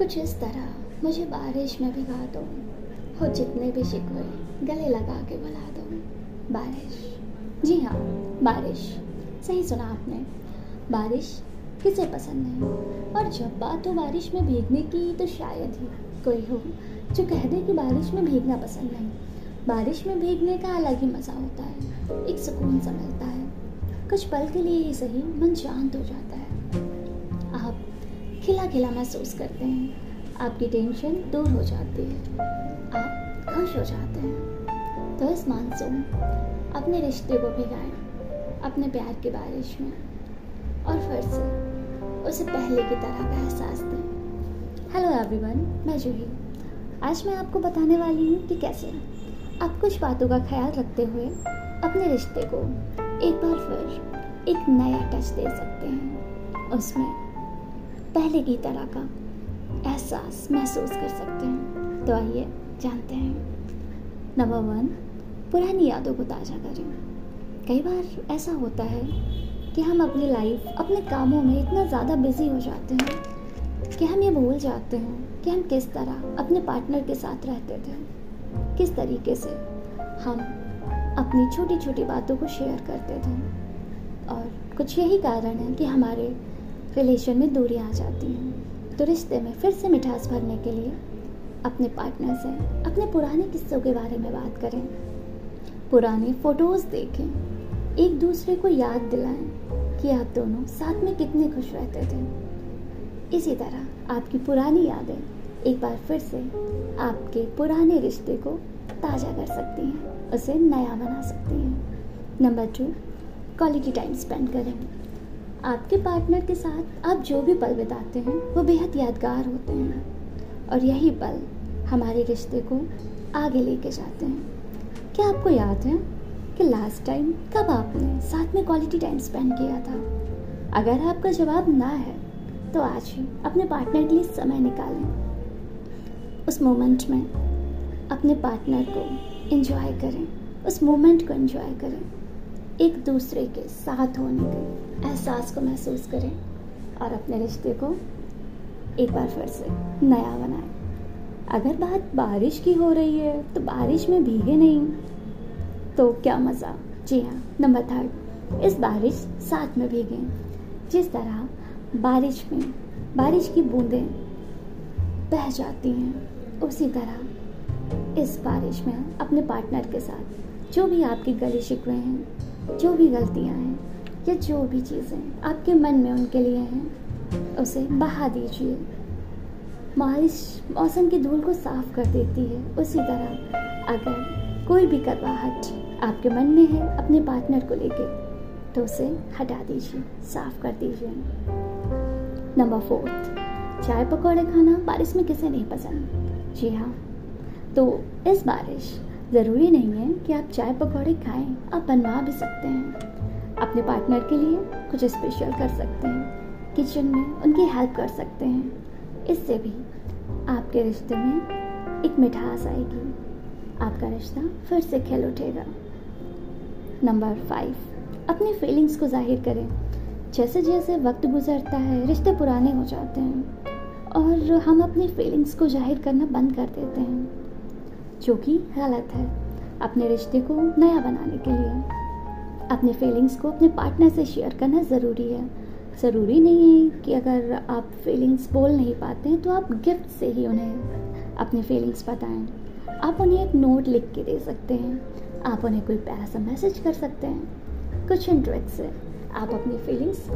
कुछ इस तरह मुझे बारिश में भिगा दो। हो जितने भी शिकवे, गले लगा के बुला दो। बारिश। जी हाँ बारिश। सही सुना आपने। बारिश किसे पसंद नहीं और जब बात हो बारिश में भीगने की तो शायद ही कोई हो जो कह दे कि बारिश में भीगना पसंद नहीं। बारिश में भीगने का अलग ही मज़ा होता है। एक सुकून सा मिलता है। कुछ पल के लिए ही सही, मन शांत हो जाता है। खिला खिला महसूस करते हैं। आपकी टेंशन दूर हो जाती है। आप खुश हो जाते हैं। तो इस मानसून, अपने रिश्ते को भिगाएँ अपने प्यार की बारिश में। और फिर से उसे पहले की तरह का एहसास दें। हेलो एवरीवन मैं जूही। आज मैं आपको बताने वाली हूँ कि कैसे आप कुछ बातों का ख्याल रखते हुए अपने रिश्ते को एक बार फिर एक नया टच दे सकते हैं। उसमें पहले की तरह का एहसास महसूस कर सकते हैं। तो आइए जानते हैं। नंबर वन पुरानी यादों को ताज़ा करें। कई बार ऐसा होता है कि हम अपनी लाइफ अपने कामों में इतना ज़्यादा बिज़ी हो जाते हैं कि हम ये भूल जाते हैं कि हम किस तरह अपने पार्टनर के साथ रहते थे। किस तरीके से हम अपनी छोटी छोटी बातों को शेयर करते थे। और कुछ यही कारण है कि हमारे रिलेशन में दूरी आ जाती हैं। तो रिश्ते में फिर से मिठास भरने के लिए अपने पार्टनर से अपने पुराने किस्सों के बारे में बात करें। पुरानी फ़ोटोज़ देखें। एक दूसरे को याद दिलाएँ कि आप दोनों साथ में कितने खुश रहते थे। इसी तरह आपकी पुरानी यादें एक बार फिर से आपके पुराने रिश्ते को ताज़ा कर सकती हैं, उसे नया बना सकती हैं। Number two quality time spend करें। आपके पार्टनर के साथ आप जो भी पल बिताते हैं, वो बेहद यादगार होते हैं। और यही पल हमारे रिश्ते को आगे लेके जाते हैं। क्या आपको याद है कि लास्ट टाइम कब आपने साथ में क्वालिटी टाइम स्पेंड किया था? अगर आपका जवाब ना है तो आज ही अपने पार्टनर के लिए समय निकालें। उस मोमेंट में अपने पार्टनर को एंजॉय करें। उस मोमेंट को एंजॉय करें। एक दूसरे के साथ होने के एहसास को महसूस करें और अपने रिश्ते को एक बार फिर से नया बनाएँ। अगर बात बारिश की हो रही है तो बारिश में भीगे नहीं। तो क्या मज़ा? जी हाँ नंबर थर्ड, इस बारिश साथ में भीगें। जिस तरह बारिश में बारिश की बूंदें बह जाती हैं, उसी तरह इस बारिश में अपने पार्टनर के साथ जो भी आपकी गले शिकवे हैं जो भी गलतियाँ हैं या जो भी चीज़ें आपके मन में उनके लिए हैं, उसे बहा दीजिए। बारिश, मौसम की धूल को साफ़ कर देती है। उसी तरह अगर कोई भी करवाहट आपके मन में है, अपने पार्टनर को लेके तो उसे हटा दीजिए, साफ़ कर दीजिए। नंबर फोर्थ चाय पकौड़े खाना बारिश में किसे नहीं पसंद? जी हाँ तो इस बारिश ज़रूरी नहीं है कि आप चाय पकौड़े खाएँ, आप बनवा भी सकते हैं। अपने पार्टनर के लिए कुछ स्पेशल कर सकते हैं। किचन में उनकी हेल्प कर सकते हैं। इससे भी आपके रिश्ते में एक मिठास आएगी। आपका रिश्ता फिर से खेल उठेगा। नंबर फाइव अपनी फीलिंग्स को ज़ाहिर करें। जैसे जैसे वक्त गुजरता है, रिश्ते पुराने हो जाते हैं और हम अपनी फीलिंग्स को ज़ाहिर करना बंद कर देते हैं। जो कि गलत है, अपने रिश्ते को नया बनाने के लिए। अपने फीलिंग्स को अपने पार्टनर से शेयर करना ज़रूरी है। ज़रूरी नहीं है कि अगर आप फीलिंग्स बोल नहीं पाते हैं तो आप गिफ्ट से ही उन्हें अपने फीलिंग्स बताएँ। आप उन्हें एक नोट लिख के दे सकते हैं। आप उन्हें कोई पैसा मैसेज कर सकते हैं। कुछ ट्रिक से आप अपनी फीलिंग्स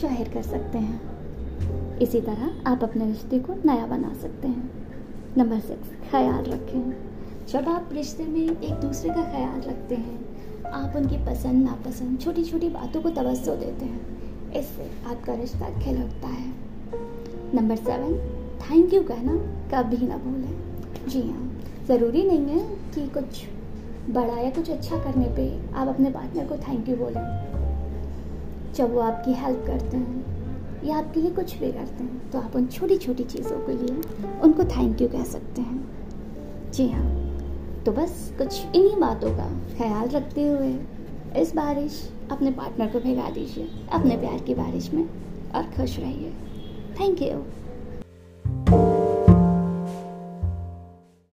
ज़ाहिर कर सकते हैं। इसी तरह आप अपने रिश्ते को नया बना सकते हैं। नंबर सिक्स ख्याल रखें। जब आप रिश्ते में एक दूसरे का ख्याल रखते हैं, आप उनकी पसंद, नापसंद छोटी छोटी बातों को तवज्जो देते हैं। इससे आपका रिश्ता खिल उठता है। नंबर सेवन, थैंक यू कहना कभी ना भूलें। जी हाँ ज़रूरी नहीं है कि कुछ बड़ा या कुछ अच्छा करने पे आप अपने पार्टनर को थैंक यू बोलें। जब वो आपकी हेल्प करते हैं या आपके लिए कुछ भी करते हैं तो आप उन छोटी छोटी चीज़ों के लिए उनको थैंक यू कह सकते हैं। जी हाँ। तो बस कुछ इन्हीं बातों का ख्याल रखते हुए इस बारिश अपने पार्टनर को भिगा दीजिए, अपने प्यार की बारिश में और खुश रहिए। Thank you